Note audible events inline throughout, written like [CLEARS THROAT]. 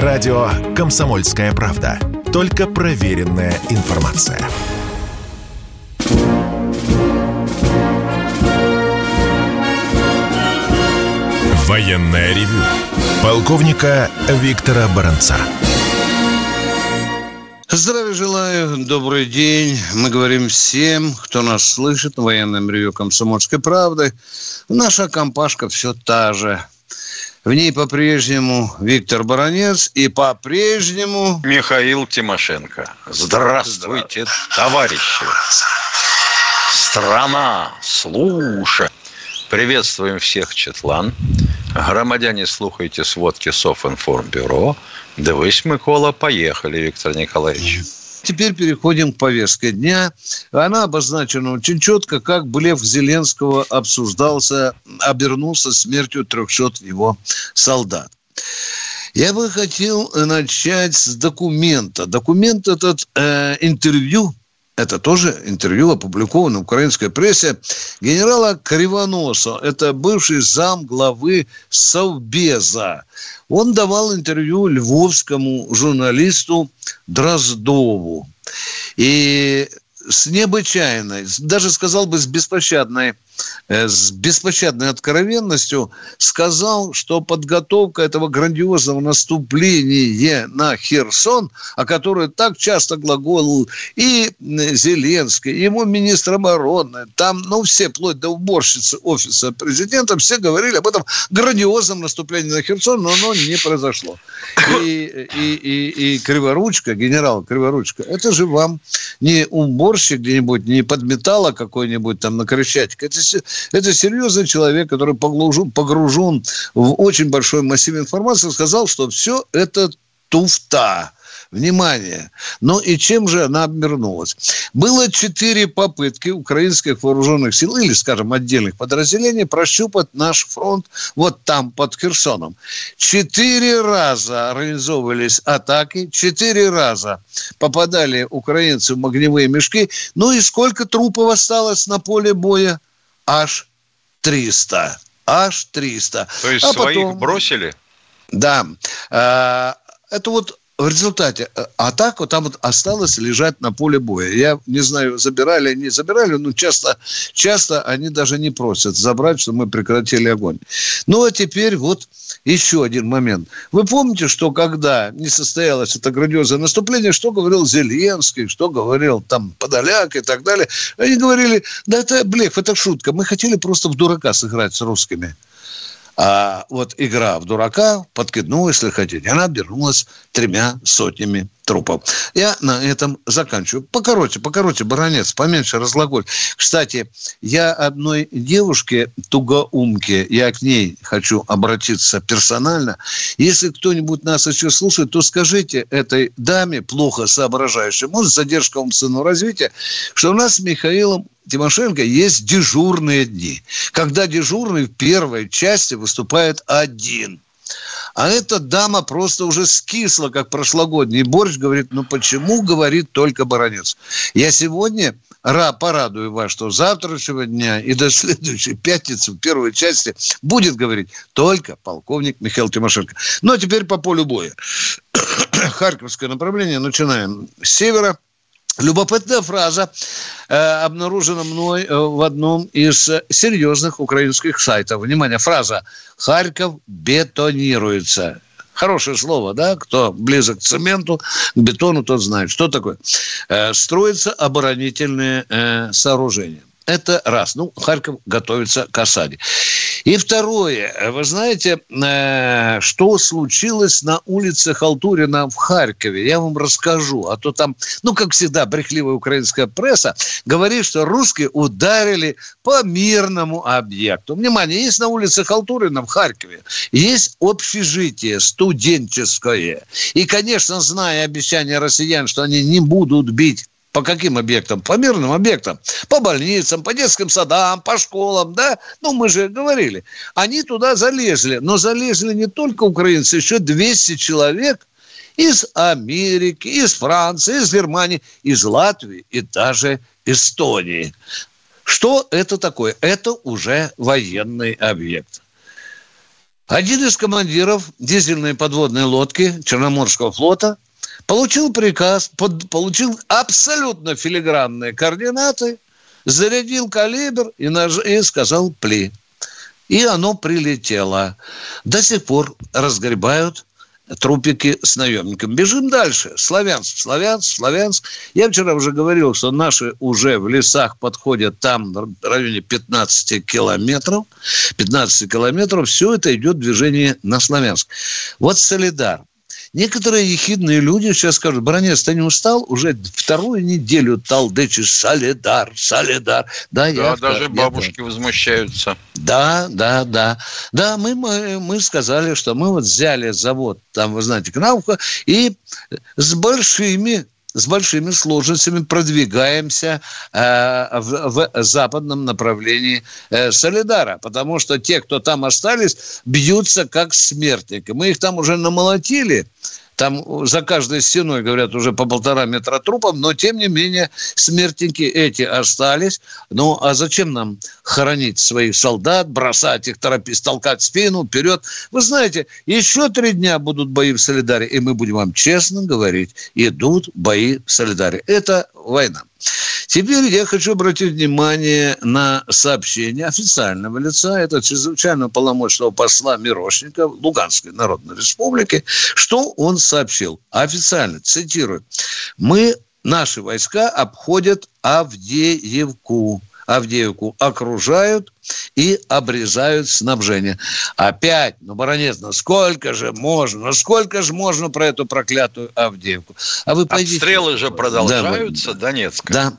Радио «Комсомольская правда». Только проверенная информация. Военная ревю. Полковника Виктора Баранца. Здравия желаю, добрый день. Мы говорим всем, кто нас слышит на военном ревю «Комсомольской правды». Наша компашка все та же. В ней по-прежнему Виктор Баранец и по-прежнему... Михаил Тимошенко. Здравствуйте, товарищи. Страна, слушай. Приветствуем всех, Четлан. Громадяне, слухайте сводки Софинформбюро. Дивись, Микола, поехали, Виктор Николаевич. Теперь переходим к повестке дня. Она обозначена очень четко, как блеф Зеленского обсуждался, обернулся смертью 300 его солдат. Я бы хотел начать с документа. Документ этот э, интервью это тоже интервью опубликовано в украинской прессе, генерала Кривоноса, это бывший зам главы Совбеза. Он давал интервью львовскому журналисту Дроздову. И с необычайной, даже сказал бы с беспощадной с беспощадной откровенностью сказал, что подготовка этого грандиозного наступления на Херсон, о которой так часто глаголил и Зеленский, ему министр обороны, там, ну, все, вплоть до уборщицы офиса президента, все говорили об этом грандиозном наступлении на Херсон, но оно не произошло. И, и, и, и Криворучка, генерал Криворучка, это же вам не уборщик где-нибудь, не подметала какой-нибудь там на Крещатике, это это серьезный человек, который погружен, погружен в очень большой массив информации, сказал, что все это туфта. Внимание! Ну и чем же она обернулась? Было четыре попытки украинских вооруженных сил или, скажем, отдельных подразделений прощупать наш фронт вот там, под Херсоном. Четыре раза организовывались атаки, четыре раза попадали украинцы в огневые мешки. Ну и сколько трупов осталось на поле боя? Аж 300. Аж 300. То есть а своих потом... бросили? Да. А, это вот в результате э, атаку там вот осталось лежать на поле боя. Я не знаю, забирали, не забирали, но часто, часто они даже не просят забрать, чтобы мы прекратили огонь. Ну, а теперь вот еще один момент. Вы помните, что когда не состоялось это грандиозное наступление, что говорил Зеленский, что говорил там Подоляк и так далее? Они говорили, да это блеф, это шутка. Мы хотели просто в дурака сыграть с русскими. А вот игра в дурака, подкидную, если хотите, она обернулась тремя сотнями трупов. Я на этом заканчиваю. Покороче, покороче, баронец, поменьше разглаголь. Кстати, я одной девушке, тугоумке, я к ней хочу обратиться персонально. Если кто-нибудь нас еще слушает, то скажите этой даме, плохо соображающей, может, задержка умственного развития, что у нас с Михаилом Тимошенко есть дежурные дни, когда дежурный в первой части выступает один. А эта дама просто уже скисла, как прошлогодний борщ, говорит, ну почему, говорит только баронец. Я сегодня ра, порадую вас, что завтрашнего дня и до следующей пятницы в первой части будет говорить только полковник Михаил Тимошенко. Ну, а теперь по полю боя. [COUGHS] Харьковское направление, начинаем с севера – Любопытная фраза э, обнаружена мной э, в одном из серьезных украинских сайтов. Внимание, фраза «Харьков бетонируется». Хорошее слово, да? Кто близок к цементу, к бетону, тот знает. Что такое? Э, строятся оборонительные э, сооружения. Это раз. Ну, Харьков готовится к осаде. И второе. Вы знаете, э, что случилось на улице Халтурина в Харькове? Я вам расскажу. А то там, ну, как всегда, брехливая украинская пресса говорит, что русские ударили по мирному объекту. Внимание, есть на улице Халтурина в Харькове, есть общежитие студенческое. И, конечно, зная обещания россиян, что они не будут бить по каким объектам? По мирным объектам. По больницам, по детским садам, по школам, да? Ну, мы же говорили. Они туда залезли. Но залезли не только украинцы, еще 200 человек из Америки, из Франции, из Германии, из Латвии и даже Эстонии. Что это такое? Это уже военный объект. Один из командиров дизельной подводной лодки Черноморского флота получил приказ, под, получил абсолютно филигранные координаты, зарядил калибр и, наж... и сказал «пли». И оно прилетело. До сих пор разгребают трупики с наемником. Бежим дальше. Славянск, Славянск, Славянск. Я вчера уже говорил, что наши уже в лесах подходят там в районе 15 километров. 15 километров. Все это идет движение на Славянск. Вот Солидар. Некоторые ехидные люди сейчас скажут, Бронец, ты не устал? Уже вторую неделю талдычишь солидар, солидар. Да, да я даже бабушки я, возмущаются. Да, да, да. Да, мы, мы, мы сказали, что мы вот взяли завод, там, вы знаете, Кнауха, и с большими с большими сложностями продвигаемся э, в, в западном направлении э, Солидара, потому что те, кто там остались, бьются как смертники. Мы их там уже намолотили, там за каждой стеной, говорят, уже по полтора метра трупов, но тем не менее смертники эти остались. Ну, а зачем нам хоронить своих солдат, бросать их, торопить, толкать спину вперед? Вы знаете, еще три дня будут бои в Солидаре, и мы будем вам честно говорить, идут бои в Солидаре. Это война. Теперь я хочу обратить внимание на сообщение официального лица, это чрезвычайно полномочного посла Мирошника Луганской Народной Республики, что он сообщил? Официально, цитирую, «Мы, наши войска обходят Авдеевку, Авдеевку окружают и обрезают снабжение. Опять, ну, баронец, ну сколько же можно, ну сколько же можно про эту проклятую Авдеевку? А вы пойдите... Обстрелы же продолжаются, да, Донецка. Да,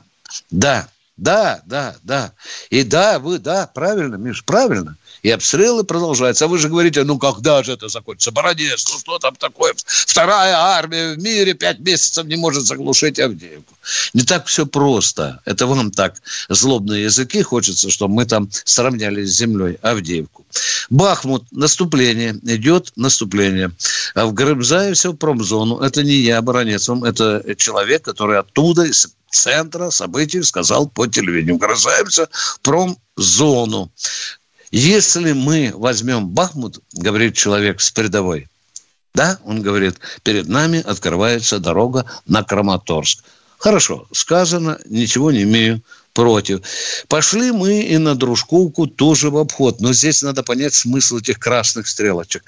да, да, да, да. И да, вы, да, правильно, Миш, правильно. И обстрелы продолжаются. А вы же говорите, ну когда же это закончится? Бородец, ну что там такое? Вторая армия в мире пять месяцев не может заглушить Авдеевку. Не так все просто. Это вам так злобные языки хочется, чтобы мы там сравняли с землей Авдеевку. Бахмут, наступление, идет наступление. А в Грыбзае все промзону. Это не я, баронец, это человек, который оттуда, из центра событий сказал по телевидению. Угрожаемся промзону. Если мы возьмем Бахмут, говорит человек с передовой, да, он говорит, перед нами открывается дорога на Краматорск. Хорошо, сказано, ничего не имею против. Пошли мы и на Дружковку тоже в обход. Но здесь надо понять смысл этих красных стрелочек.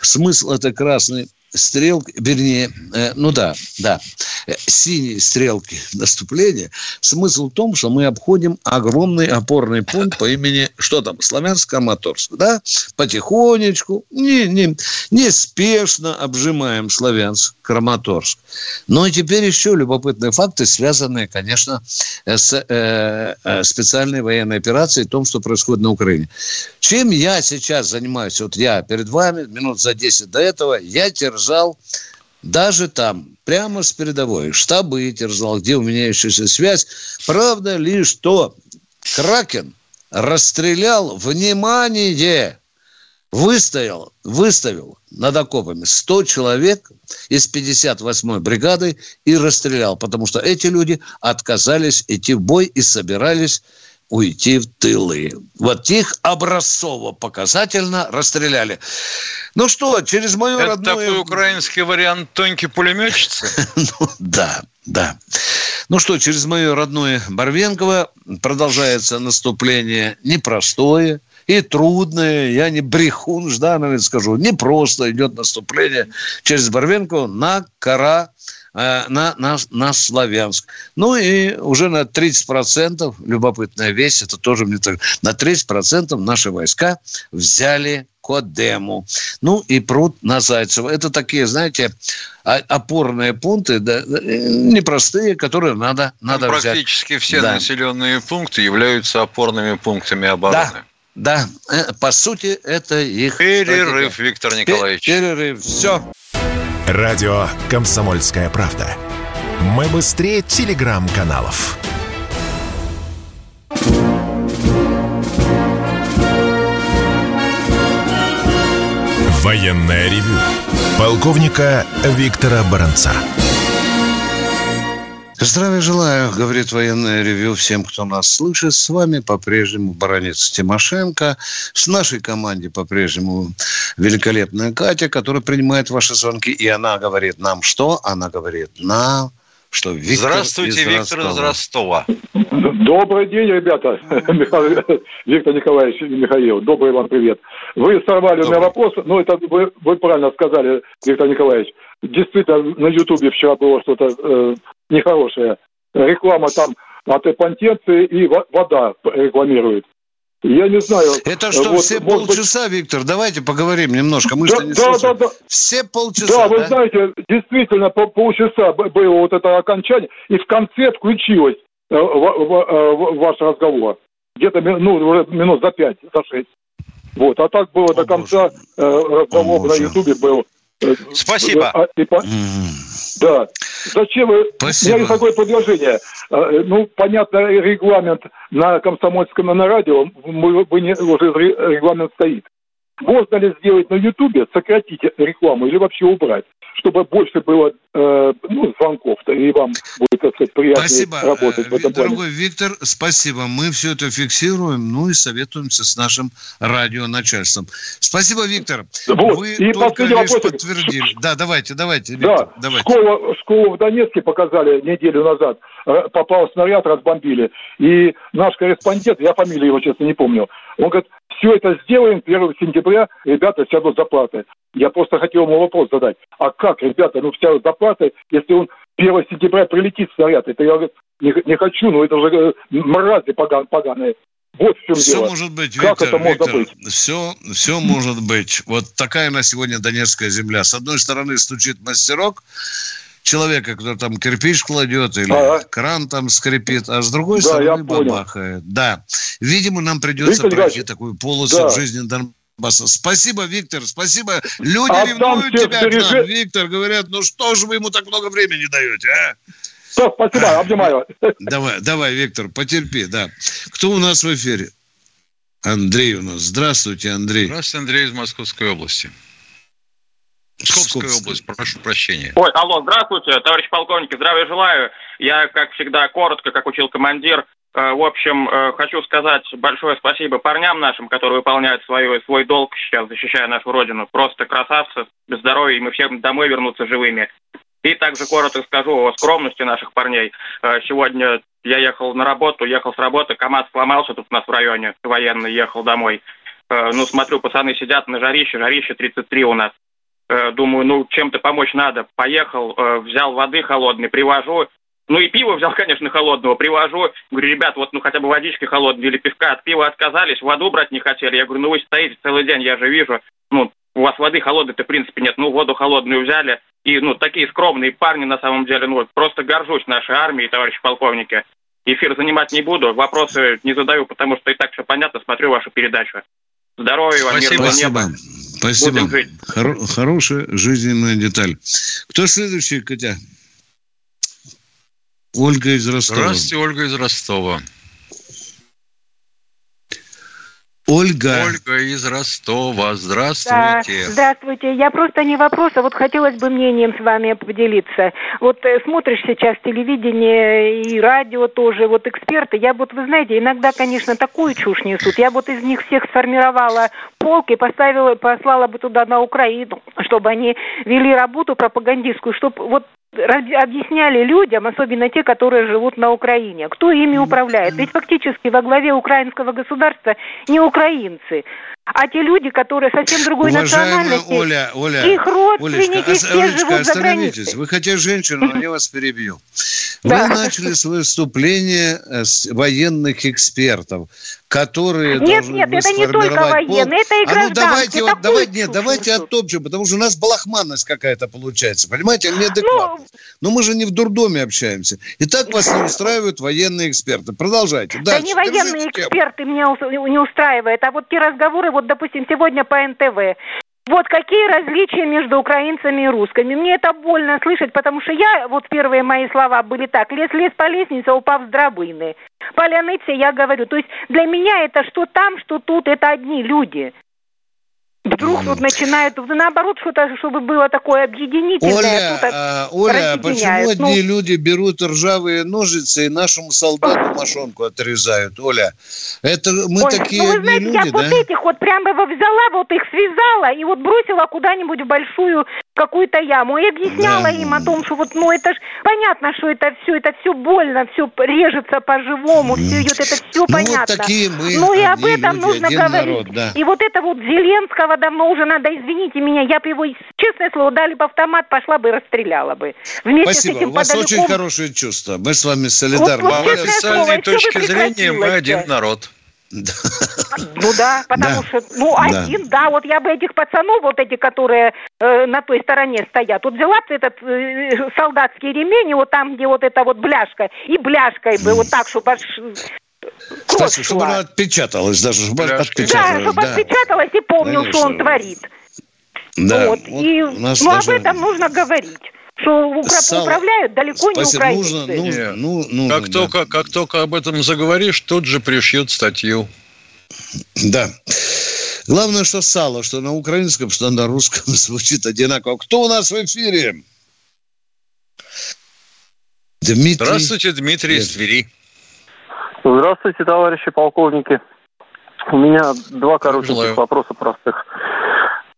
Смысл этой красной стрелки, вернее, э, ну да, да, э, синие стрелки наступления, смысл в том, что мы обходим огромный опорный пункт по имени, что там, Славянск-Краматорск, да, потихонечку, не, не, неспешно обжимаем Славянск-Краматорск. Но теперь еще любопытные факты, связанные, конечно, с э, э, специальной военной операцией, том, что происходит на Украине. Чем я сейчас занимаюсь, вот я перед вами, минут за 10 до этого, я терзаю терзал даже там, прямо с передовой, штабы терзал, где у меня еще связь. Правда лишь то, Кракен расстрелял, внимание, выстоял, выставил над окопами 100 человек из 58-й бригады и расстрелял, потому что эти люди отказались идти в бой и собирались уйти в тылы. Вот их образцово-показательно расстреляли. Ну что, через мое Это родное... такой украинский вариант тонкий пулеметчицы? [LAUGHS] ну, да, да. Ну что, через мое родное Барвенково продолжается наступление непростое, и трудное. Я не брехун Ждановец скажу. Не просто идет наступление через Барвенково на Кара на, на, на Славянск. Ну и уже на 30%, любопытная вещь, это тоже мне так, на 30% наши войска взяли Кодему. Ну и пруд на Зайцево. Это такие, знаете, опорные пункты, да, непростые, которые надо, надо ну, Практически взять. все да. населенные пункты являются опорными пунктами обороны. Да, да. Э, по сути, это их... Перерыв, Виктор Николаевич. Перерыв. Все. Радио «Комсомольская правда». Мы быстрее телеграм-каналов. Военная ревю. Полковника Виктора Баранца. Здравия желаю, говорит военное ревю всем, кто нас слышит. С вами по-прежнему баронец Тимошенко. С нашей команде по-прежнему великолепная Катя, которая принимает ваши звонки. И она говорит нам что? Она говорит нам, что Виктор Здравствуйте, из Виктор Ростова. из Ростова. Добрый день, ребята. [LAUGHS] Виктор Николаевич и Михаил. Добрый вам привет. Вы сорвали Добрый. у меня вопрос. Ну, это вы, вы правильно сказали, Виктор Николаевич. Действительно, на Ютубе вчера было что-то э, нехорошее. Реклама там от эпантенции и вода рекламирует. Я не знаю. Это что, вот, все полчаса, быть... Виктор? Давайте поговорим немножко. Мы да, не да, да, да. Все полчаса, да? Да, вы знаете, действительно, по полчаса было вот это окончание, и в конце отключилось э, в, в, в, ваш разговор. Где-то ну, минут за пять, за шесть. Вот, а так было О, до конца э, разговор на Ютубе был Спасибо. А, да. Зачем вы... Спасибо. У меня есть такое предложение. Ну, понятно, регламент на комсомольском на радио, мы, вы не, уже регламент стоит. Можно ли сделать на Ютубе, сократить рекламу или вообще убрать? чтобы больше было э, ну, звонков, то и вам будет, так сказать, приятнее спасибо. работать. Спасибо, дорогой Виктор, спасибо. Мы все это фиксируем, ну и советуемся с нашим радионачальством. Спасибо, Виктор. Вот. Вы и только лишь вопрос. подтвердили. Да, давайте, давайте, Виктор, да. давайте. Школу, школу в Донецке показали неделю назад. Э, попал снаряд, разбомбили. И наш корреспондент, я фамилию его, честно, не помню, он говорит, все это сделаем 1 сентября, ребята сядут заплаты. Я просто хотел ему вопрос задать. А как, ребята, ну сядут заплаты, если он 1 сентября прилетит снаряд? Это я говорит, не, не хочу, ну это уже э, мрази поган, поганые. Вот в чем все дело. может быть, как Виктор, это может Виктор, быть? Все, все может быть. Вот такая на сегодня Донецкая земля. С одной стороны стучит мастерок, человека, кто там кирпич кладет или ага. кран там скрипит, а с другой да, стороны бабахает. Да. Видимо, нам придется Виктор пройти Ильич, такую полосу да. в жизни Донбасса. Спасибо, Виктор, спасибо. Люди а ревнуют тебя к нам, Виктор. Говорят, ну что же вы ему так много времени даете, а? Все, спасибо, [LAUGHS] обнимаю. Давай, давай, Виктор, потерпи, да. Кто у нас в эфире? Андрей у нас. Здравствуйте, Андрей. Здравствуйте, Андрей из Московской области. Псковская область, прошу прощения. Ой, алло, здравствуйте, товарищ полковник, здравия желаю. Я, как всегда, коротко, как учил командир. Э, в общем, э, хочу сказать большое спасибо парням нашим, которые выполняют свою, свой долг сейчас, защищая нашу родину. Просто красавцы, без здоровья, и мы всем домой вернуться живыми. И также коротко скажу о скромности наших парней. Э, сегодня я ехал на работу, ехал с работы, КАМАЗ сломался тут у нас в районе, военный, ехал домой. Ну, смотрю, пацаны сидят на жарище, жарище 33 у нас. Э, думаю, ну, чем-то помочь надо. Поехал, э, взял воды холодной, привожу. Ну и пиво взял, [LAUGHS] конечно, холодного, привожу. Говорю, ребят, вот ну хотя бы водички холодной или пивка. От пива отказались, воду брать не хотели. Я говорю, ну вы стоите целый день, я же вижу. Ну, у вас воды холодной-то, в принципе, нет. Ну, воду холодную взяли. И, ну, такие скромные парни, на самом деле, ну, просто горжусь нашей армией, товарищи полковники. Эфир занимать не буду, вопросы не задаю, потому что и так все понятно, смотрю вашу передачу. Здоровья вам, мирного неба. Спасибо. Хор- хорошая жизненная деталь. Кто следующий, Катя? Ольга из Ростова. Здравствуйте, Ольга из Ростова. Ольга. Ольга из Ростова. Здравствуйте. Да, здравствуйте. Я просто не вопрос, а вот хотелось бы мнением с вами поделиться. Вот э, смотришь сейчас телевидение и радио тоже, вот эксперты. Я вот, вы знаете, иногда, конечно, такую чушь несут. Я вот из них всех сформировала полк и поставила, послала бы туда на Украину, чтобы они вели работу пропагандистскую, чтобы вот объясняли людям, особенно те, которые живут на Украине, кто ими управляет. Ведь фактически во главе украинского государства не украинцы, а те люди, которые совсем другой Уважаемая национальности, Оля, Оля, их родственники Олечка, все Олечка, живут за границей. Вы хотя женщина, но я вас перебью. Вы да. начали свое выступление с военных экспертов, которые нет, нет, это не только военные, это и гражданские. А ну давайте, вот, давайте, нет, давайте оттопчем, потому что у нас балахманность какая-то получается, понимаете, неадекватно. Ну, Но мы же не в дурдоме общаемся. И так вас не устраивают военные эксперты. Продолжайте. Дальше. Да не военные эксперты меня не устраивают, а вот те разговоры, вот, допустим, сегодня по НТВ. Вот какие различия между украинцами и русскими. Мне это больно слышать, потому что я, вот первые мои слова были так, лес-лес по лестнице, упав с драбины. Поляныцы, я говорю. То есть для меня это что там, что тут, это одни люди. Вдруг вот начинают, наоборот, что-то, чтобы было такое объединительное. Оля, а, Оля, почему. Ну, одни люди берут ржавые ножицы и нашему солдату мошонку отрезают? Оля, это мы Ой, такие ну, вы знаете, я люди, вот да? этих вот прямо его взяла, вот их связала и вот бросила куда-нибудь в большую какую-то яму и объясняла Да. им о том, что вот, ну это ж понятно, что это все, это все больно, все режется по-живому, все идет, это все Ну, понятно. вот такие мы, ну и об этом люди, нужно говорить. народ, да. И вот это вот Зеленского давно уже надо, извините меня, я бы его, честное слово, дали бы автомат, пошла бы и расстреляла бы. Вместе с Спасибо, этим у вас очень подальком- хорошее чувство. Мы с вами солидарны. Вот, По вот, слово, официальной точке зрения мы один народ. [LAUGHS] Ну да, потому Да. что, ну, Да. один, да. вот я бы этих пацанов, вот эти, которые э, на той стороне стоят, вот взяла бы этот э, солдатский ремень, и вот там, где вот эта вот бляшка, и бляшкой бы вот так, чтобы аж э, Кстати, чтобы она отпечаталась даже, чтобы. Да, отпечаталась. чтобы да. отпечаталось и помнил, Конечно. что он творит. Да, вот. вот и, ну, даже- об этом нужно говорить. Что упра- Сало. управляют далеко не Спасибо, украинцы. нужно, нужно, Не. ну, ну, Как да. только, как только об этом заговоришь, тут же пришьют статью. Да. Главное, что сало, что на украинском, что на русском [LAUGHS] звучит одинаково. Кто у нас в эфире? Дмитрий. Здравствуйте, Дмитрий из Твери. Здравствуйте, товарищи полковники. У меня два коротеньких Желаю. вопроса простых.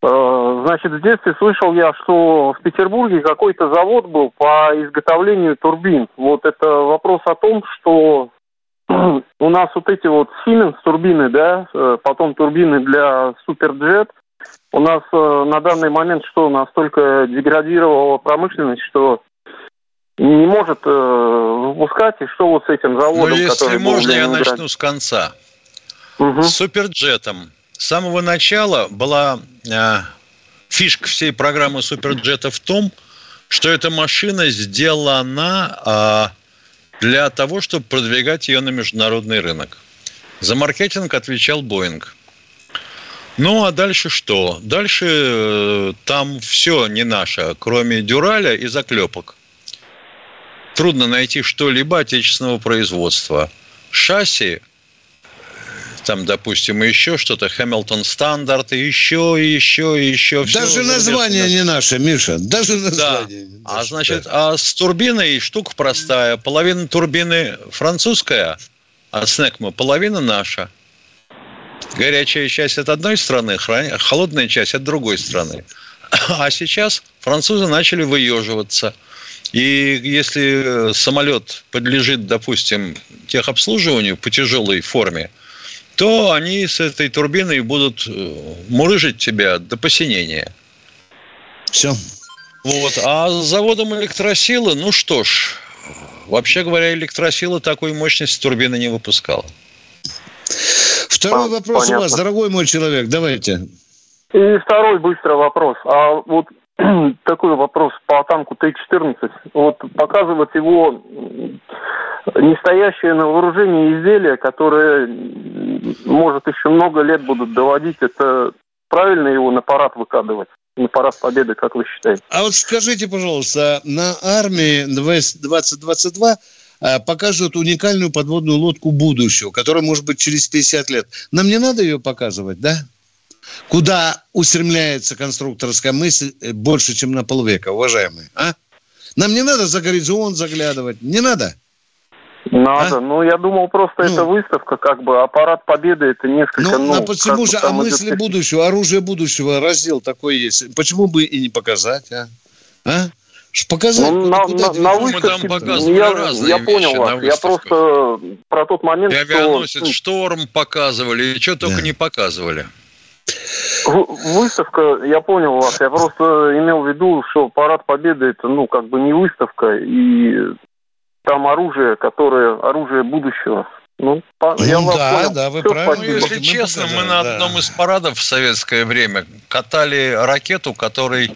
Э, Значит, в детстве слышал я, что в Петербурге какой-то завод был по изготовлению турбин. Вот это вопрос о том, что [CLEARS THROAT] у нас вот эти вот Siemens турбины, да, э, потом турбины для Суперджет, у нас э, на данный момент что, настолько деградировала промышленность, что не может э, выпускать, и что вот с этим Но заводом, Ну, если можно, я начну с конца. Мгм. С Суперджетом. С самого начала была э, фишка всей программы Суперджета в том, что эта машина сделана э, для того, чтобы продвигать ее на международный рынок. За маркетинг отвечал Боинг. Ну, а дальше что? Дальше э, там все не наше, кроме дюраля и заклепок. Трудно найти что-либо отечественного производства. Шасси, там, допустим, и еще что-то, Хэмилтон Стандарт, и еще, и еще, и еще. Даже зарубежное. название не наше, Миша. Даже Да. название не А наше, значит, да. а с турбиной штука простая. Половина турбины французская, а снекма половина наша. Горячая часть от одной страны, холодная часть от другой страны. [COUGHS] А сейчас французы начали выеживаться. И если самолет подлежит, допустим, техобслуживанию по тяжелой форме, то они с этой турбиной будут э, мурыжить тебя до посинения. Все. Вот. А с заводом электросилы, ну что ж, вообще говоря, электросила такой мощности турбины не выпускала. Второй А, вопрос у вас, понятно. дорогой мой человек. Давайте. И второй быстрый вопрос. А вот [CLEARS THROAT] такой вопрос по танку Т-14. Вот показывать его м, не стоящее на вооружении изделие, которое, может, еще много лет будут доводить, это правильно его на парад выкладывать? На парад победы, как вы считаете? А вот скажите, пожалуйста, на армии 2022 а, покажут уникальную подводную лодку будущего, которая может быть через 50 лет. Нам не надо ее показывать, да? Куда устремляется конструкторская мысль э, больше, чем на полвека, уважаемые, а? Нам не надо за горизонт заглядывать, не надо. Надо. Ну, я думал, просто Ну. это выставка, как бы, а парад победы это несколько, Ну, ну, а почему же, а там идет мысли какие- будущего, оружие будущего, раздел такой есть. Почему бы и не показать, а? А? Ж Показать, Ну, на, куда на, на мы там выставке, показывали я, разные я вещи понял на вас. Я просто про тот момент, что авианосец «Шторм» показывали, и что только Да. не показывали. Выставка, я понял вас. Я просто имел в виду, что парад победы это, ну, как бы не выставка, и там оружие, которое оружие будущего. Ну, по- я Ну вас да, понял. да, вы. Ну, спасибо. если Мы честно, мы на да. одном из парадов в советское время катали ракету, которой,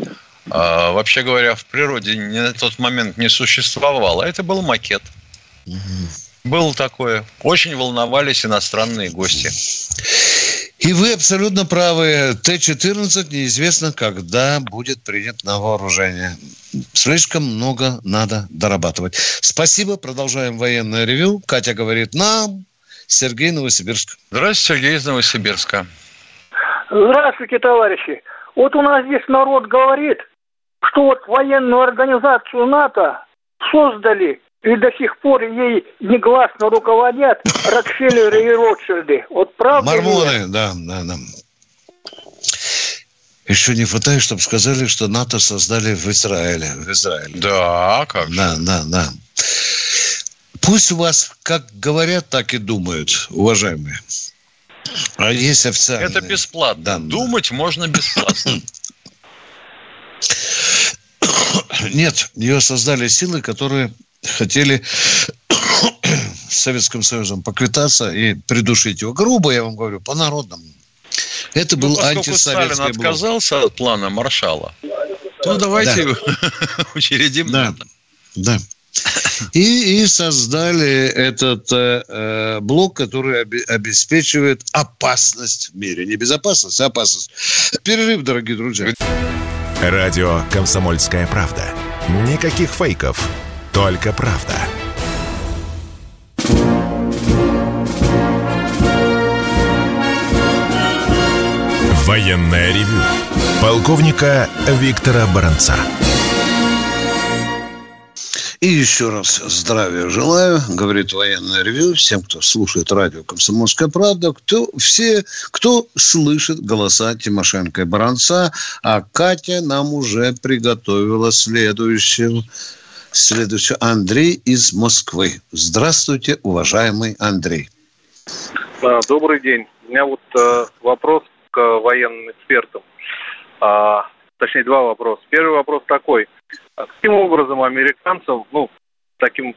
а, вообще говоря, в природе на тот момент не существовало. Это был макет. Было такое. Очень волновались иностранные гости. И вы абсолютно правы. Т-14 неизвестно, когда будет принят на вооружение. Слишком много надо дорабатывать. Спасибо. Продолжаем военное ревю. Катя говорит нам. Сергей Новосибирск. Здравствуйте, Сергей из Новосибирска. Здравствуйте, товарищи. Вот у нас здесь народ говорит, что вот военную организацию НАТО создали и до сих пор ей негласно руководят Рокфеллеры и Ротшильды. Вот правда? Мормоны, да, да, да. Еще не хватает, чтобы сказали, что НАТО создали в Израиле. В Израиле. Да, как же. Да, да, да. Пусть у вас как говорят, так и думают, уважаемые. А есть официальные. Это бесплатно. Да. Думать можно бесплатно. Нет, ее создали силы, которые хотели с Советским Союзом поквитаться и придушить его. Грубо, я вам говорю, по-народному. Это был Ну, поскольку антисоветский Сталин блок. отказался от плана Маршала, то давайте [LAUGHS] учредим Да. НАТО. Да. И, и создали этот э, э, блок, который обе- обеспечивает опасность в мире. Не безопасность, а опасность. Перерыв, дорогие друзья. Радио «Комсомольская правда». Никаких фейков, только правда. Военное ревю полковника Виктора Баранца. И еще раз здравия желаю, говорит военное ревю, всем, кто слушает радио «Комсомольская правда», кто, все, кто слышит голоса Тимошенко и Баранца, а Катя нам уже приготовила следующую, следующую. Андрей из Москвы. Здравствуйте, уважаемый Андрей. Добрый день. У меня вот э, вопрос к военным экспертам. А, точнее, два вопроса. Первый вопрос такой. А Каким образом американцам, ну, таким,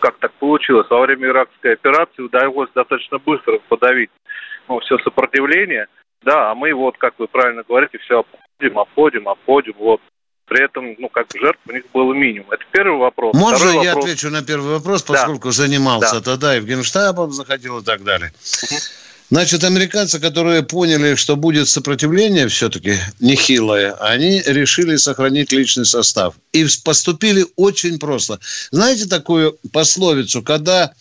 как так получилось, во время иракской операции удалось достаточно быстро подавить ну, все сопротивление, да, а мы вот, как вы правильно говорите, все обходим, обходим, обходим, вот. При этом, ну, как жертв у них было минимум. Это первый вопрос. Можно Второй я вопрос. отвечу на первый вопрос, Да. поскольку занимался Да. тогда и в Генштабом заходил и так далее. Значит, американцы, которые поняли, что будет сопротивление все-таки нехилое, они решили сохранить личный состав. И поступили очень просто. Знаете такую пословицу, когда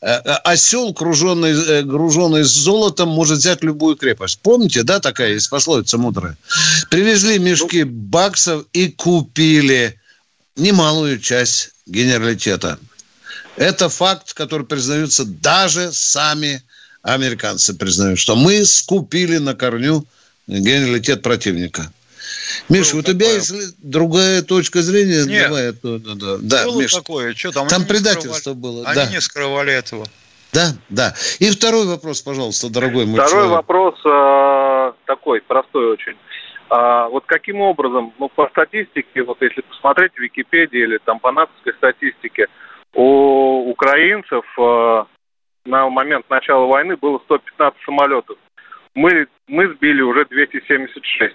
э, осел, груженный, э, груженный золотом, может взять любую крепость. Помните, да, такая есть пословица мудрая? Привезли мешки баксов и купили немалую часть генералитета. Это факт, который признаются даже сами американцы признают, что мы скупили на корню генералитет противника. Миша, Было у тебя есть другая точка зрения? Нет. Давай, это- да, да, да, Было Миш, такое, что там? там предательство скрывали. было. Они да, не скрывали этого. да, да. И второй вопрос, пожалуйста, дорогой мой Второй человек. вопрос э, такой, простой очень. А, вот каким образом, ну, по статистике, вот если посмотреть в Википедии или там по натовской статистике, у украинцев э, на момент начала войны было 115 самолетов. Мы, мы сбили уже 276.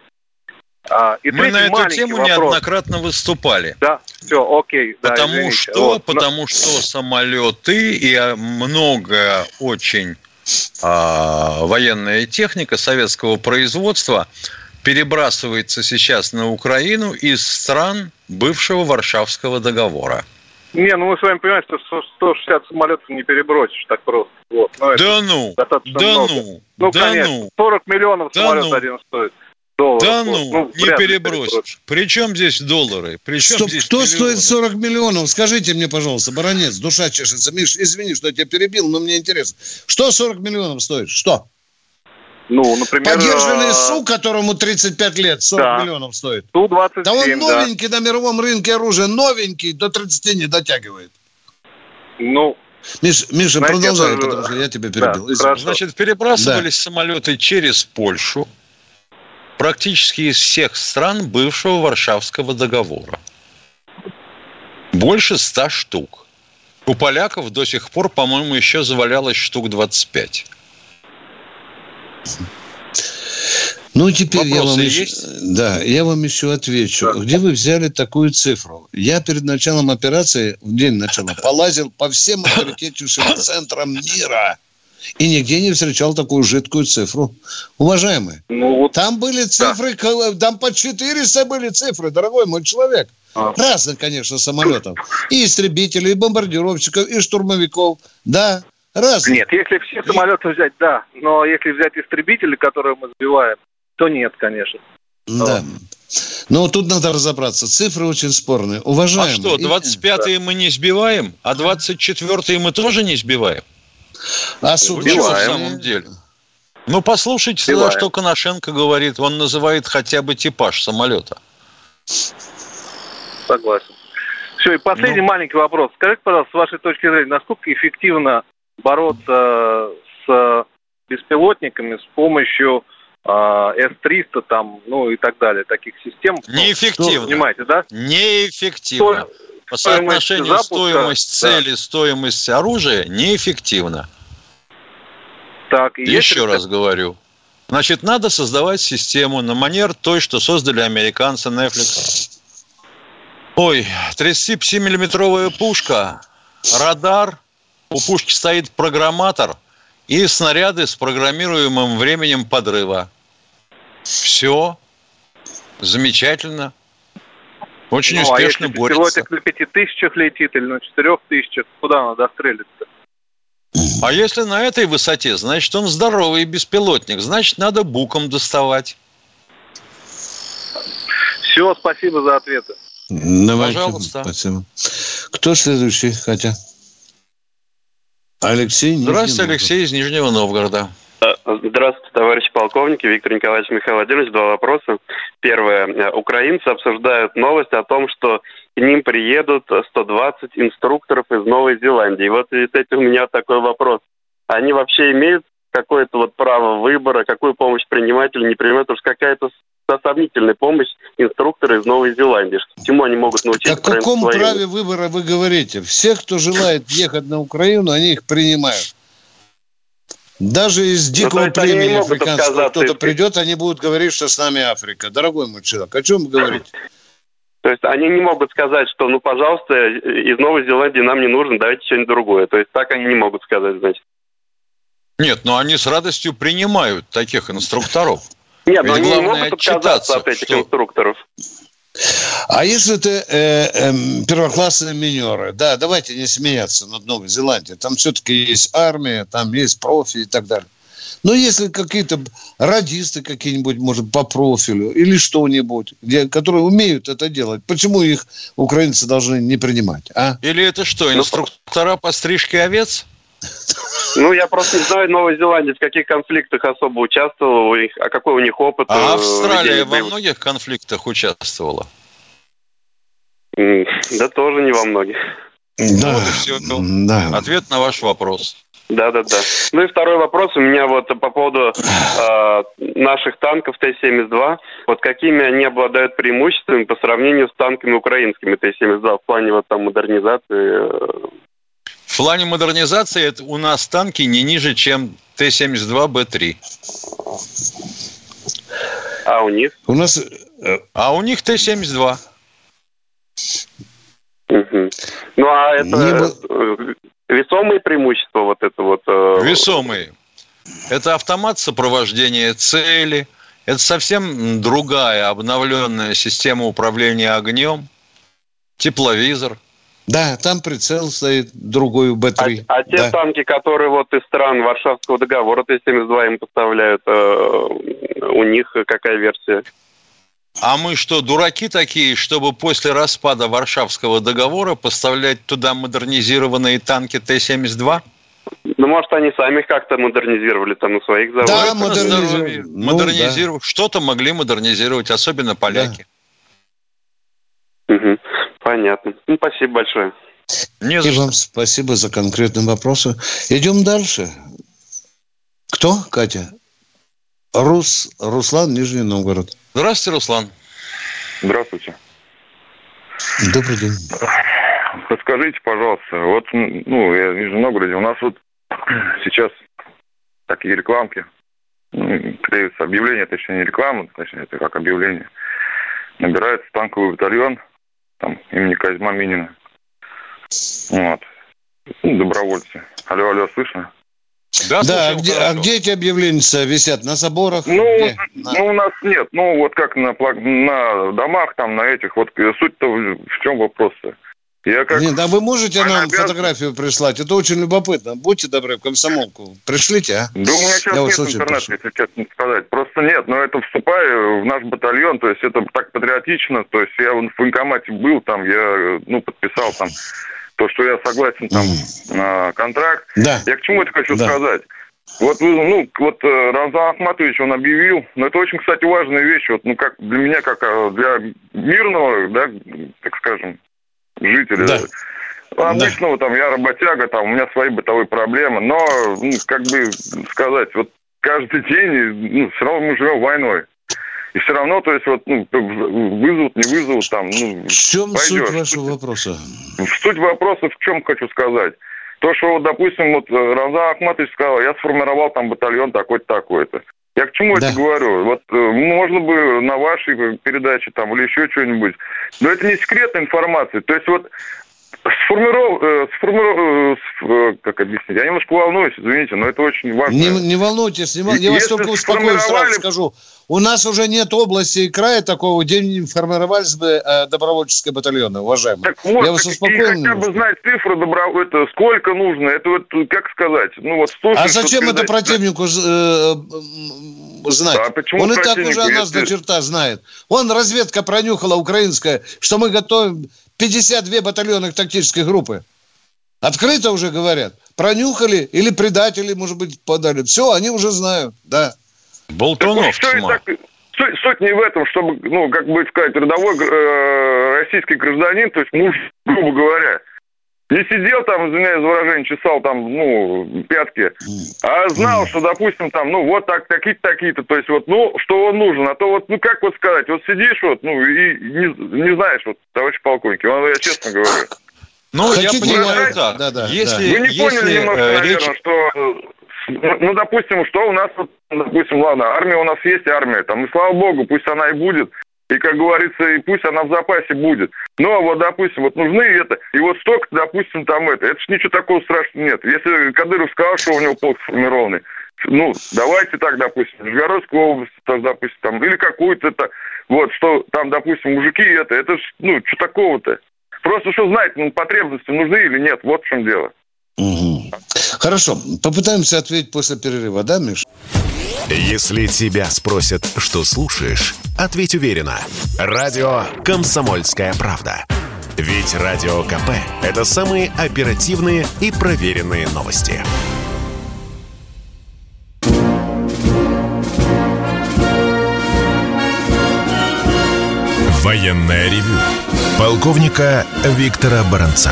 А, и Мы на эту тему вопрос. неоднократно выступали. Да, все, окей. да, Потому извините. что, Вот. Но- потому что самолеты и а, много очень а, военная техника советского производства перебрасывается сейчас на Украину из стран бывшего Варшавского договора. Не, ну мы с вами понимаем, что 160 самолетов не перебросишь так просто. Вот. Ну, это Да ну, да много. ну, Ну, да конечно. ну, 40 миллионов Да самолет ну. один стоит. Долларов. да Вот. ну, не перебросишь. Причем здесь доллары? Причем Стоп, здесь кто миллионы? стоит 40 миллионов? Скажите мне, пожалуйста, баронец, душа чешется. Миш, извини, что я тебя перебил, но мне интересно. Что 40 миллионов стоит? Что? Ну, например... Подержанный э, Су, которому 35 лет, 40 да. миллионов стоит. Су-27, Да он да. новенький на мировом рынке оружия, новенький, до 30 не дотягивает. Ну, Миш, Миша, Знаете, продолжай, я тоже- потому что я тебя перебил. Да. Значит, перебрасывались самолеты через Польшу практически из всех стран бывшего Варшавского договора. Больше ста штук. У поляков до сих пор, по-моему, еще завалялось штук 25. Ну, теперь я вам, еще, есть? да, я вам еще отвечу. Где вы взяли такую цифру? Я перед началом операции, в день начала, полазил по всем авторитетнейшим [COUGHS] центрам мира. И нигде не встречал такую жидкую цифру. Уважаемые, ну вот... там были цифры, ко- там по 400 были цифры, дорогой мой человек. А. Разных, конечно, самолетов. И истребителей, и бомбардировщиков, и штурмовиков. Да, разных. Нет, если все самолеты взять, да. Но если взять истребители, которые мы сбиваем, то нет, конечно. Да. Но тут надо разобраться. Цифры очень спорные. Уважаемые. А что, 25-е мы не сбиваем, а 24-е мы тоже не сбиваем? А Вы что, на самом деле? Ну, послушайте тогда, что Коношенко говорит. Он называет хотя бы типаж самолета. Согласен. Все, и последний Ну. маленький вопрос. Скажите, пожалуйста, с вашей точки зрения, насколько эффективно бороться с беспилотниками с помощью а, С-300 там, ну и так далее, таких систем? Неэффективно. Понимаете, да? Неэффективно. По стоимость соотношению запуска, стоимость да. цели, стоимость оружия неэффективно. Так, и Еще раз говорю. Значит, надо создавать систему на манер той, что создали американцы Netflix. Ой, 37-миллиметровая пушка, радар, у пушки стоит программатор и снаряды с программируемым временем подрыва. Все. Замечательно. Очень Ну, а успешно если борется. беспилотник на пяти тысячах летит или на четырех тысячах, куда надо дострелиться? А если на этой высоте, значит, он здоровый беспилотник. Значит, надо буком доставать. Все, спасибо за ответы. Давайте, Пожалуйста. Спасибо. Кто следующий, Катя? Алексей. Здравствуйте. Алексей из Нижнего Новгорода. Здравствуйте, товарищи полковники. Виктор Николаевич Михаил Владимирович. Два вопроса. Первое. Э, Украинцы обсуждают новость о том, что к ним приедут 120 инструкторов из Новой Зеландии. И вот в связи с этим у меня такой вопрос. Они вообще имеют какое-то вот право выбора, какую помощь принимать или не принимать? Потому что какая-то сомнительная помощь инструкторы из Новой Зеландии. Чему они могут научить О каком украинцев праве выбора вы говорите? Все, кто желает ехать на Украину, они их принимают. Даже из дикого есть они не племени африканского кто-то придет, они будут говорить, что с нами Африка. Дорогой мой человек, о чем вы говорите? То есть они не могут сказать, что, ну, пожалуйста, из Новой Зеландии нам не нужно, давайте что-нибудь другое. То есть так они не могут сказать, значит. Нет, но они с радостью принимают таких инструкторов. Нет, но Ведь они не главное могут отказаться от этих что- инструкторов. А если ты э, эм, первоклассные минеры, да, давайте не смеяться над Новой Зеландией. Там все-таки есть армия, там есть профи и так далее. Но если какие-то радисты какие-нибудь, может, по профилю или что-нибудь, где, которые умеют это делать, почему их украинцы должны не принимать, а? Или это что, инструктора по стрижке овец? Ну, я просто не знаю Новой Зеландии, в каких конфликтах особо участвовала, у них, а какой у них опыт. А э, Австралия во многих конфликтах участвовала. Да тоже не во многих. Да, Вот и всё. да. Ответ на ваш вопрос. Да, да, да. Ну и второй вопрос у меня вот по поводу э, наших танков Т-72. Вот какими они обладают преимуществами по сравнению с танками украинскими Т-72 в плане вот там модернизации? э, плане модернизации это у нас танки не ниже, чем Т-72Б3. А у них? У нас э, А у них Т-72. Мгм. Ну а это Не э, весомые преимущества вот это вот? э, Весомые. Это автомат сопровождения цели. Это совсем другая обновленная система управления огнем. Тепловизор. Да, там прицел стоит другой у А, Б-3. а те Да. танки, которые вот из стран Варшавского договора Т-72 им поставляют, э, у них какая версия? А мы что, дураки такие, чтобы после распада Варшавского договора поставлять туда модернизированные танки Т-72? Ну, может, они сами их как-то модернизировали там на своих заводах. Да, На модернизировали. Ну, Модернизировать. Что-то могли модернизировать, особенно поляки. Мгм. Понятно. Ну, спасибо большое. Не за И вам спасибо за конкретные вопросы. Идем дальше. Кто, Катя? Рус, Руслан, Нижний Новгород. Здравствуйте, Руслан. Здравствуйте. Добрый день. Подскажите, пожалуйста, вот, ну, я в Нижнем Новгороде, у нас вот [CLEARS THROAT] сейчас такие рекламки, ну, клеются объявления, точнее, не реклама, точнее, это как объявление. Набирается танковый батальон, там, имени Козьма Минина. Вот. Ну, добровольцы. Алло, алло, слышно? Да, Да, а где, а где эти объявления висят? На заборах? Ну, Где? На- ну, у нас нет. Ну, вот как на, на домах, там, на этих. Вот э, суть-то в, в чем вопрос-то? Я как... Нет, а вы можете нам обязан... фотографию прислать? Это очень любопытно. Будьте добры, в комсомолку. Пришлите, а? Да у меня сейчас Я нет интернета, прошу. если честно сказать. Просто нет, но это вступаю в наш батальон, то есть это так патриотично. То есть я в военкомате был, там я ну, подписал там то, что я согласен там на контракт. Да. Я к чему это хочу да. сказать? Вот, ну, вот э, Рамзан Ахматович, он объявил, но это очень, кстати, важная вещь, вот, ну, как для меня, как э, для мирного, да, так скажем, жителя. Да. Ну, обычного да. там, я работяга, там, у меня свои бытовые проблемы, но, ну, как бы сказать, вот каждый день, ну, все равно мы живем войной. И все равно, то есть, вот, ну, вызовут, не вызовут, там, ну, В чем пойдешь. суть вашего вопроса? Суть вопроса в чем хочу сказать. То, что, вот, допустим, вот Рамзан Ахматович сказал, я сформировал там батальон такой-то, такой-то. Я к чему да. это говорю? Вот э, можно бы на вашей передаче там или еще что-нибудь. Но это не секретная информация. То есть вот сформиров... Э, сформиров... Э, как объяснить? Я немножко волнуюсь, извините, но это очень важно. Не, не волнуйтесь, не, я вас только успокою, сразу скажу. У нас уже нет области и края такого, где не формировались бы э, добровольческие батальоны, уважаемые. Так вот, Я вас успокоил. хотя бы знать цифры, добро... это сколько нужно, это вот, как сказать, ну вот... а зачем это противнику э, знать? А почему Он и так уже о нас до черта знает. Он разведка пронюхала украинская, что мы готовим 52 батальонных тактической группы. Открыто уже говорят. Пронюхали или предатели, может быть, подали. Все, они уже знают, да. Болтунов так, суть, суть не в этом, чтобы, ну, как бы сказать, рядовой э, российский гражданин, то есть муж, грубо говоря, не сидел там, извиняюсь за выражение, чесал там, ну, пятки, а знал, что, допустим, там, ну, вот так, такие-то, такие-то, то есть вот, ну, что он нужен, а то вот, ну, как вот сказать, вот сидишь вот, ну, и не, не знаешь, вот, товарищ полковник, он, я честно говорю. Ну, я понимаю. Да, да, если, Вы не если, поняли немножко, э, наверное, речь... что ну, ну, допустим, что у нас, допустим, ладно, армия у нас есть армия, там, и слава богу, пусть она и будет, и, как говорится, и пусть она в запасе будет. Но вот, допустим, вот нужны это, и вот столько, допустим, там это. Это ж ничего такого страшного нет. Если Кадыров сказал, что у него полк сформированный, ну, давайте так, допустим, Нижегородскую область, там, допустим, там, или какую-то это, вот, что там, допустим, мужики это, это ж, ну, что такого-то? Просто что знать, ну, потребности нужны или нет, вот в чем дело. Угу. Хорошо, попытаемся ответить после перерыва, да, Миш? Если тебя спросят, что слушаешь, ответь уверенно. Радио «Комсомольская правда». Ведь Радио КП – это самые оперативные и проверенные новости. Военная ревю. Полковника Виктора Баранца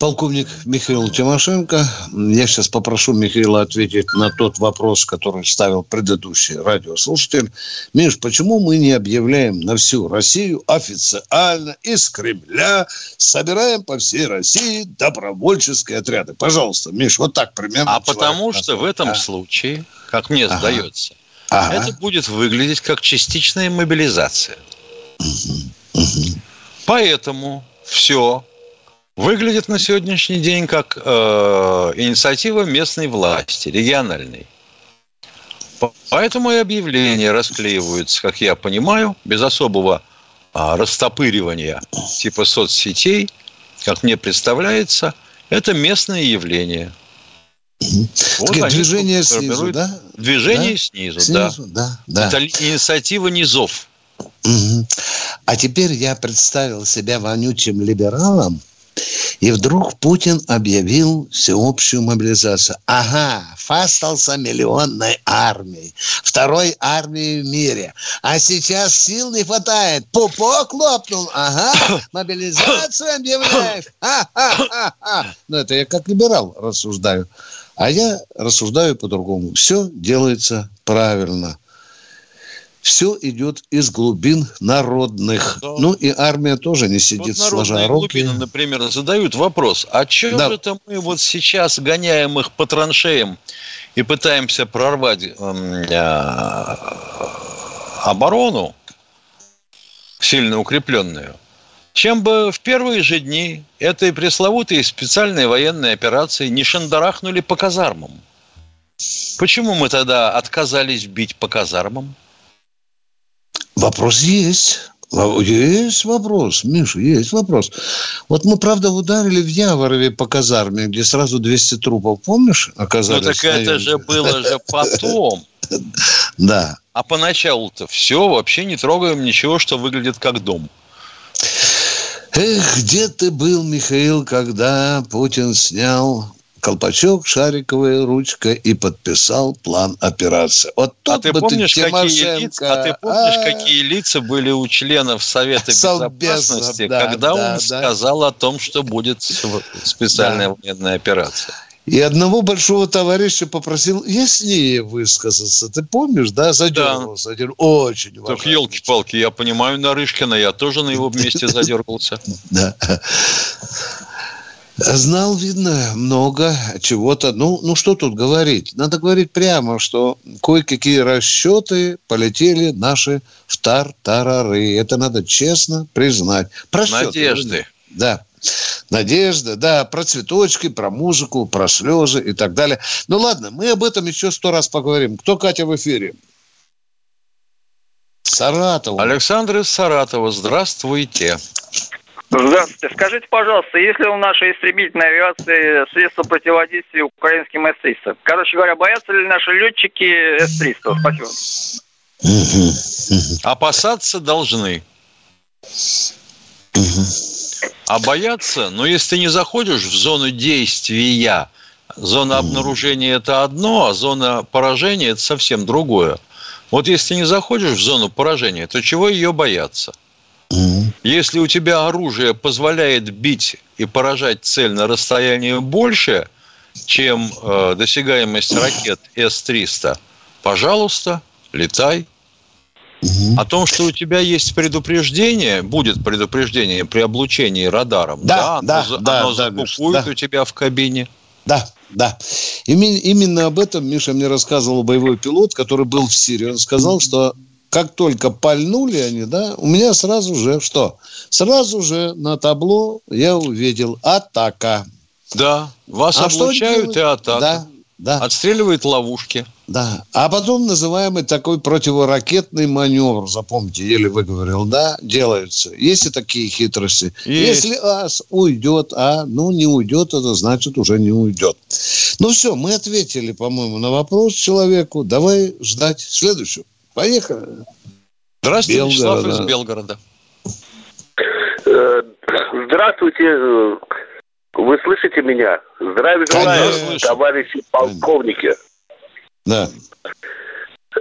полковник Михаил Тимошенко. Я сейчас попрошу Михаила ответить на тот вопрос, который ставил предыдущий радиослушатель. Миш, почему мы не объявляем на всю Россию официально из Кремля, собираем по всей России добровольческие отряды? Пожалуйста, Миш, вот так примерно. А потому что в этом а. случае, как мне ага. сдается, ага. это будет выглядеть как частичная мобилизация. Угу. Угу. Поэтому все выглядит на сегодняшний день как э, инициатива местной власти, региональной. Поэтому и объявления расклеиваются, как я понимаю, без особого а, растопыривания типа соцсетей, как мне представляется, это местное явление. Вот движение снизу, да? Движение да? снизу, снизу, да. да. Это инициатива низов. Угу. А теперь я представил себя вонючим либералом, и вдруг Путин объявил всеобщую мобилизацию. Ага, фастался миллионной армией, второй армией в мире. А сейчас сил не хватает. Пупок лопнул. Ага, [COUGHS] мобилизацию объявляешь. Ха-ха-ха-ха. Ну, это я как либерал рассуждаю. А я рассуждаю по-другому. Все делается правильно все идет из глубин народных. Да. Ну и армия тоже не сидит вот сложа руки. Глубины, например, задают вопрос, а чем да. это мы вот сейчас гоняем их по траншеям и пытаемся прорвать э, оборону, сильно укрепленную? Чем бы в первые же дни этой пресловутой специальной военной операции не шандарахнули по казармам? Почему мы тогда отказались бить по казармам? Вопрос есть. Есть вопрос, Миша, есть вопрос. Вот мы, правда, ударили в Яворове по казарме, где сразу 200 трупов, помнишь, оказались? Ну, так это же было же потом. [LAUGHS] Да. А поначалу-то все, вообще не трогаем ничего, что выглядит как дом. Эх, где ты был, Михаил, когда Путин снял колпачок, шариковая ручка и подписал план операции. Вот а ты помнишь, ты, какие лица, а ты помнишь, а... какие лица были у членов Совета Безопасности, да, когда да, он да. сказал о том, что будет специальная да. военная операция? И одного большого товарища попросил яснее высказаться. Ты помнишь, да? Задергался. Да. Очень Так, елки-палки, я понимаю Нарышкина, я тоже на его месте задергался. [LAUGHS] Да. Знал, видно, много чего-то. Ну, ну, что тут говорить? Надо говорить прямо, что кое-какие расчеты полетели наши в тар-тарары. Это надо честно признать. Просчеты, Надежды. Да. Надежда, да, про цветочки, про музыку, про слезы и так далее. Ну ладно, мы об этом еще сто раз поговорим. Кто, Катя, в эфире? Саратов. Александр из Саратова, здравствуйте. Здравствуйте. Скажите, пожалуйста, есть ли у нашей истребительной авиации средства противодействия украинским С-300? Короче говоря, боятся ли наши летчики С-300? Спасибо. Опасаться должны. А бояться, ну, если ты не заходишь в зону действия, зона обнаружения – это одно, а зона поражения – это совсем другое. Вот если ты не заходишь в зону поражения, то чего ее бояться? Если у тебя оружие позволяет бить и поражать цель на расстоянии больше, чем э, досягаемость ракет С-300, пожалуйста, летай. Угу. О том, что у тебя есть предупреждение, будет предупреждение при облучении радаром, да, да, оно, да, оно да, закупует да. у тебя в кабине. Да, да. Именно, именно об этом Миша мне рассказывал боевой пилот, который был в Сирии. Он сказал, что как только пальнули они, да, у меня сразу же что? Сразу же на табло я увидел атака. Да, вас а облучают и атака. Да, да. Отстреливают ловушки. Да. А потом называемый такой противоракетный маневр, запомните, еле выговорил, да, делается. Есть и такие хитрости. Есть. Если ас уйдет, а ну не уйдет, это значит уже не уйдет. Ну все, мы ответили, по-моему, на вопрос человеку. Давай ждать следующего. Поехали. Здравствуйте, Белгород, Вячеслав из Белгорода. Э, здравствуйте. Вы слышите меня? Здравия желаю, товарищи полковники. Да.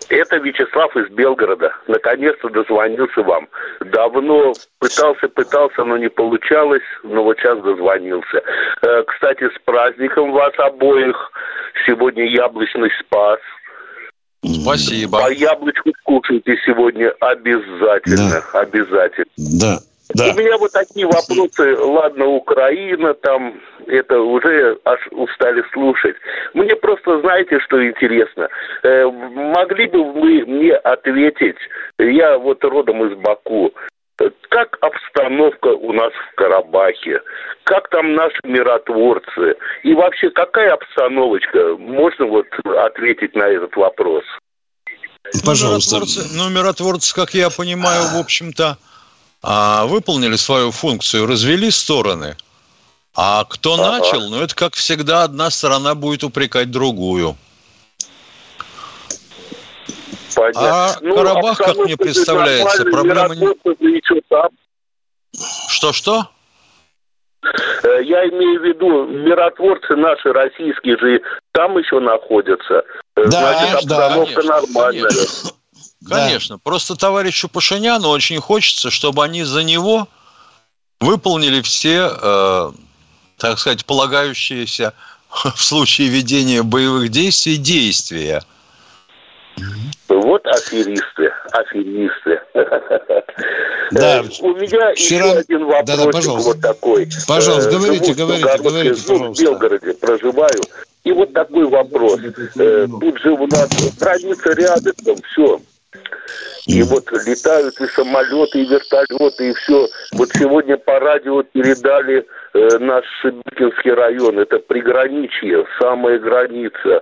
Это Вячеслав из Белгорода. Наконец-то дозвонился вам. Давно пытался, пытался, но не получалось, но вот сейчас дозвонился. Э, кстати, с праздником вас обоих. Сегодня яблочный спас. Спасибо. А яблочку кушайте сегодня обязательно. Да. Обязательно. Да. Да. У меня вот такие вопросы. Ладно, Украина, там, это уже аж устали слушать. Мне просто, знаете, что интересно? Э, могли бы вы мне ответить, я вот родом из Баку, как обстановка у нас в Карабахе? Как там наши миротворцы? И вообще, какая обстановочка? Можно вот ответить на этот вопрос? Пожалуйста. Ну, миротворцы, ну, миротворцы как я понимаю, в общем-то, а, выполнили свою функцию, развели стороны. А кто начал, ну, это, как всегда, одна сторона будет упрекать другую. Понятно. А ну, Карабах, как мне представляется, проблема не... Что-что? Э, я имею в виду, миротворцы наши российские же там еще находятся. Э, да, Значит, обстановка да, конечно, нормальная. Конечно. конечно. Да. Просто товарищу Пашиняну очень хочется, чтобы они за него выполнили все, э, так сказать, полагающиеся [LAUGHS] в случае ведения боевых действий действия. Вот аферисты, аферисты. [LAUGHS] Да. У меня Вчера... еще один вопрос да, да, пожалуйста. вот такой. Пожалуйста, э, говорите, говорите, говорите, пожалуйста. В Белгороде проживаю. И вот такой вопрос. Э, тут же у нас граница рядом, там все. И вот летают и самолеты, и вертолеты, и все. Вот сегодня по радио передали э, наш Шебекинский район. Это приграничье, самая граница.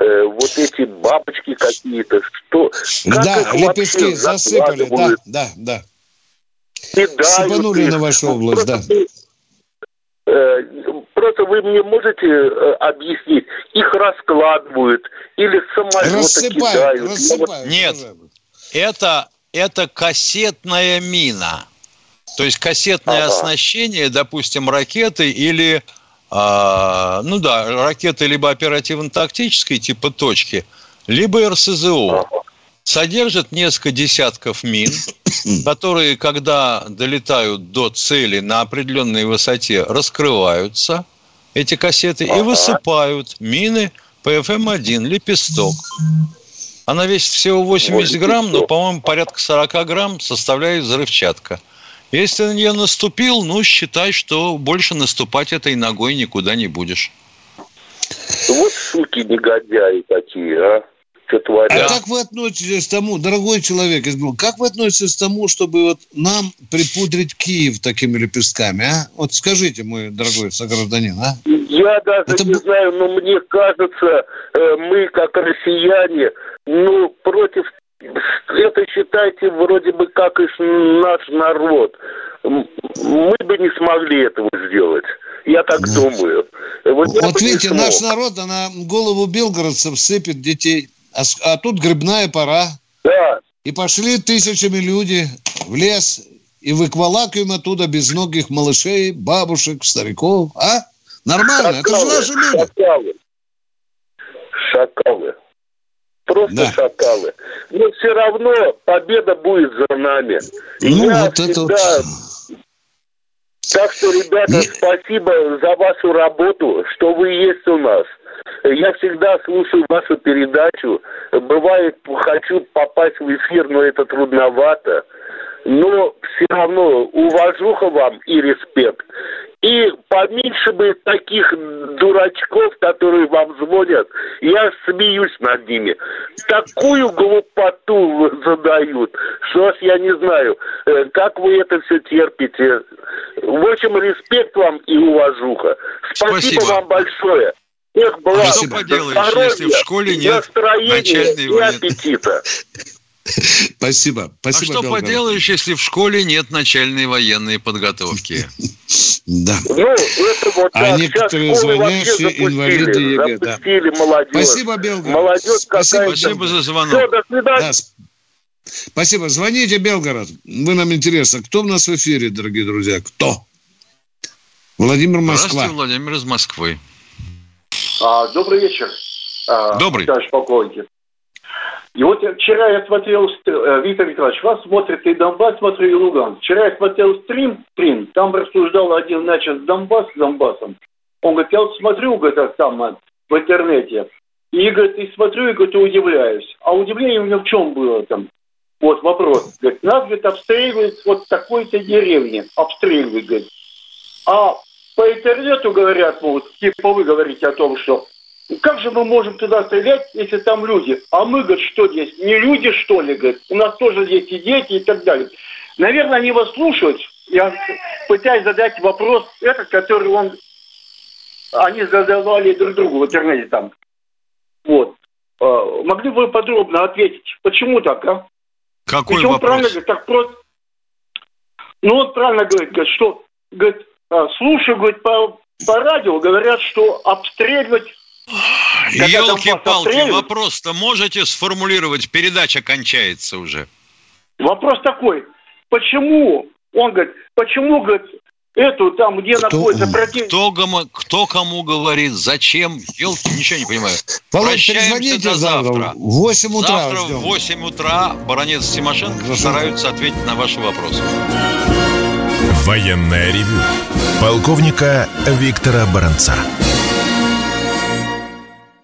Э, вот эти бабочки какие-то, что... Да, лепестки засыпали, да, да, да. кидают Сыпанули их. на вашу область, да. Э, Просто вы мне можете э, объяснить, их раскладывают или с самолета Рассыпают, кидают? Рассыпают. Нет, это, это кассетная мина. То есть кассетное Ага. оснащение, допустим, ракеты или, а, ну да, ракеты либо оперативно-тактической типа точки, либо РСЗО. Содержит несколько десятков мин, [COUGHS] которые, когда долетают до цели на определенной высоте, раскрываются, эти кассеты, и высыпают мины ПФМ-1, лепесток. Она весит всего 80 Ой, грамм, но, по-моему, порядка 40 грамм составляет взрывчатка. Если на нее наступил, ну, считай, что больше наступать этой ногой никуда не будешь. Вот суки негодяи такие, а? Что А как вы относитесь к тому, дорогой человек, как вы относитесь к тому, чтобы вот нам припудрить Киев такими лепестками, а? Вот скажите, мой дорогой согражданин, а? Я даже Это не знаю, но мне кажется, э, мы как россияне, ну, против... Это считайте вроде бы как и наш народ. Мы бы не смогли этого сделать. Я так думаю. Вот, я Вот бы не видите, наш народ, а на голову белгородцев сыпет детей, а, а тут грибная пора. Да, И пошли тысячами люди в лес, и выквалакиваем оттуда безногих малышей, бабушек, стариков. А? Нормально, это же шакалы, наши люди. шакалы. Шакалы. Просто Да. шакалы. Но все равно победа будет за нами. Ну, Я вот это вот. всегда Так что, ребята, спасибо за вашу работу, что вы есть у нас. Я всегда слушаю вашу передачу. Бывает, хочу попасть в эфир, но это трудновато. Но все равно уважуха вам и респект. И поменьше бы таких дурачков, которые вам звонят. Я смеюсь над ними. Такую глупоту задают, что аж я не знаю, э, как вы это все терпите. В общем, респект вам и уважуха. Спасибо, Спасибо. вам большое. Всех благ, А что поделаешь, здоровья, если в школе нет настроения начальной и аппетита. [LAUGHS] [LAUGHS] Спасибо. А Спасибо, что Белгород. поделаешь, если в школе нет начальной военной подготовки? [LAUGHS] Да. Ну, А некоторые звонящие инвалиды ЕГЭ, да. Запустили молодежь. Спасибо, Белгород. Молодежь Спасибо, за Все, звонок. до свидания. Да, сп- Спасибо. Звоните, Белгород. Вы нам интересно. Кто у нас в эфире, дорогие друзья? Кто? Владимир Москва. Здравствуйте, Владимир из Москвы. А, добрый вечер. А, Добрый. Товарищ полковник. И вот вчера я смотрел, э, Виктор Николаевич, вас смотрит и Донбасс, смотрю и Луганск. Вчера я смотрел стрим, стрим, там рассуждал один, значит, Донбасс с Донбассом. Он говорит, я вот смотрю, говорит, там в интернете, и, говорит, и смотрю, и, говорит, и удивляюсь. А удивление у меня в чем было там? Вот вопрос. Говорит, нас, говорит, обстреливают вот такой-то деревне. Обстреливают, говорит. А по интернету говорят, вот, типа вы говорите о том, что как же мы можем туда стрелять, если там люди? А мы, говорит, что здесь? Не люди, что ли, говорит? У нас тоже есть и дети и так далее. Наверное, они вас слушают. Я пытаюсь задать вопрос, этот, который он... Они задавали друг другу в интернете там. Вот. Э, Могли бы вы подробно ответить, почему так, а? Какой Причем правильно вопрос? говорит, так просто. Ну, он правильно говорит, говорит, что, говорит, а, слушаю, говорит, по, по радио говорят, что обстреливать Елки-палки, вопрос-то можете сформулировать? Передача кончается уже. Вопрос такой, почему, он говорит, почему, говорит, эту там, где Кто находится противник, Кто, гомо- кто кому говорит, зачем? Елки, ничего не понимаю. Володь, Прощаемся до завтра. завтра. В 8 утра Завтра ждем. в 8 утра баронец Тимошенко постараются ответить на ваши вопросы. Военное ревю полковника Виктора Баранца.